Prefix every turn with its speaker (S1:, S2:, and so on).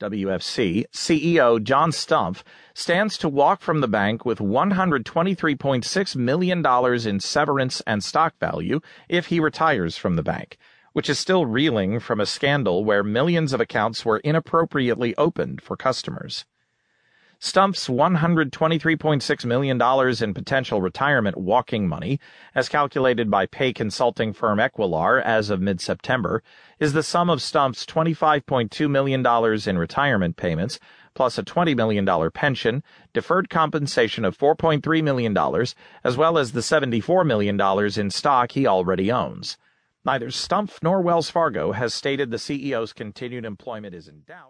S1: WFC, CEO John Stumpf stands to walk from the bank with $123.6 million in severance and stock value if he retires from the bank, which is still reeling from a scandal where millions of accounts were inappropriately opened for customers. Stumpf's $123.6 million in potential retirement walking money, as calculated by pay consulting firm Equilar as of mid September, is the sum of Stumpf's $25.2 million in retirement payments, plus a $20 million pension, deferred compensation of $4.3 million, as well as the $74 million in stock he already owns. Neither Stumpf nor Wells Fargo has stated the CEO's continued employment is in doubt.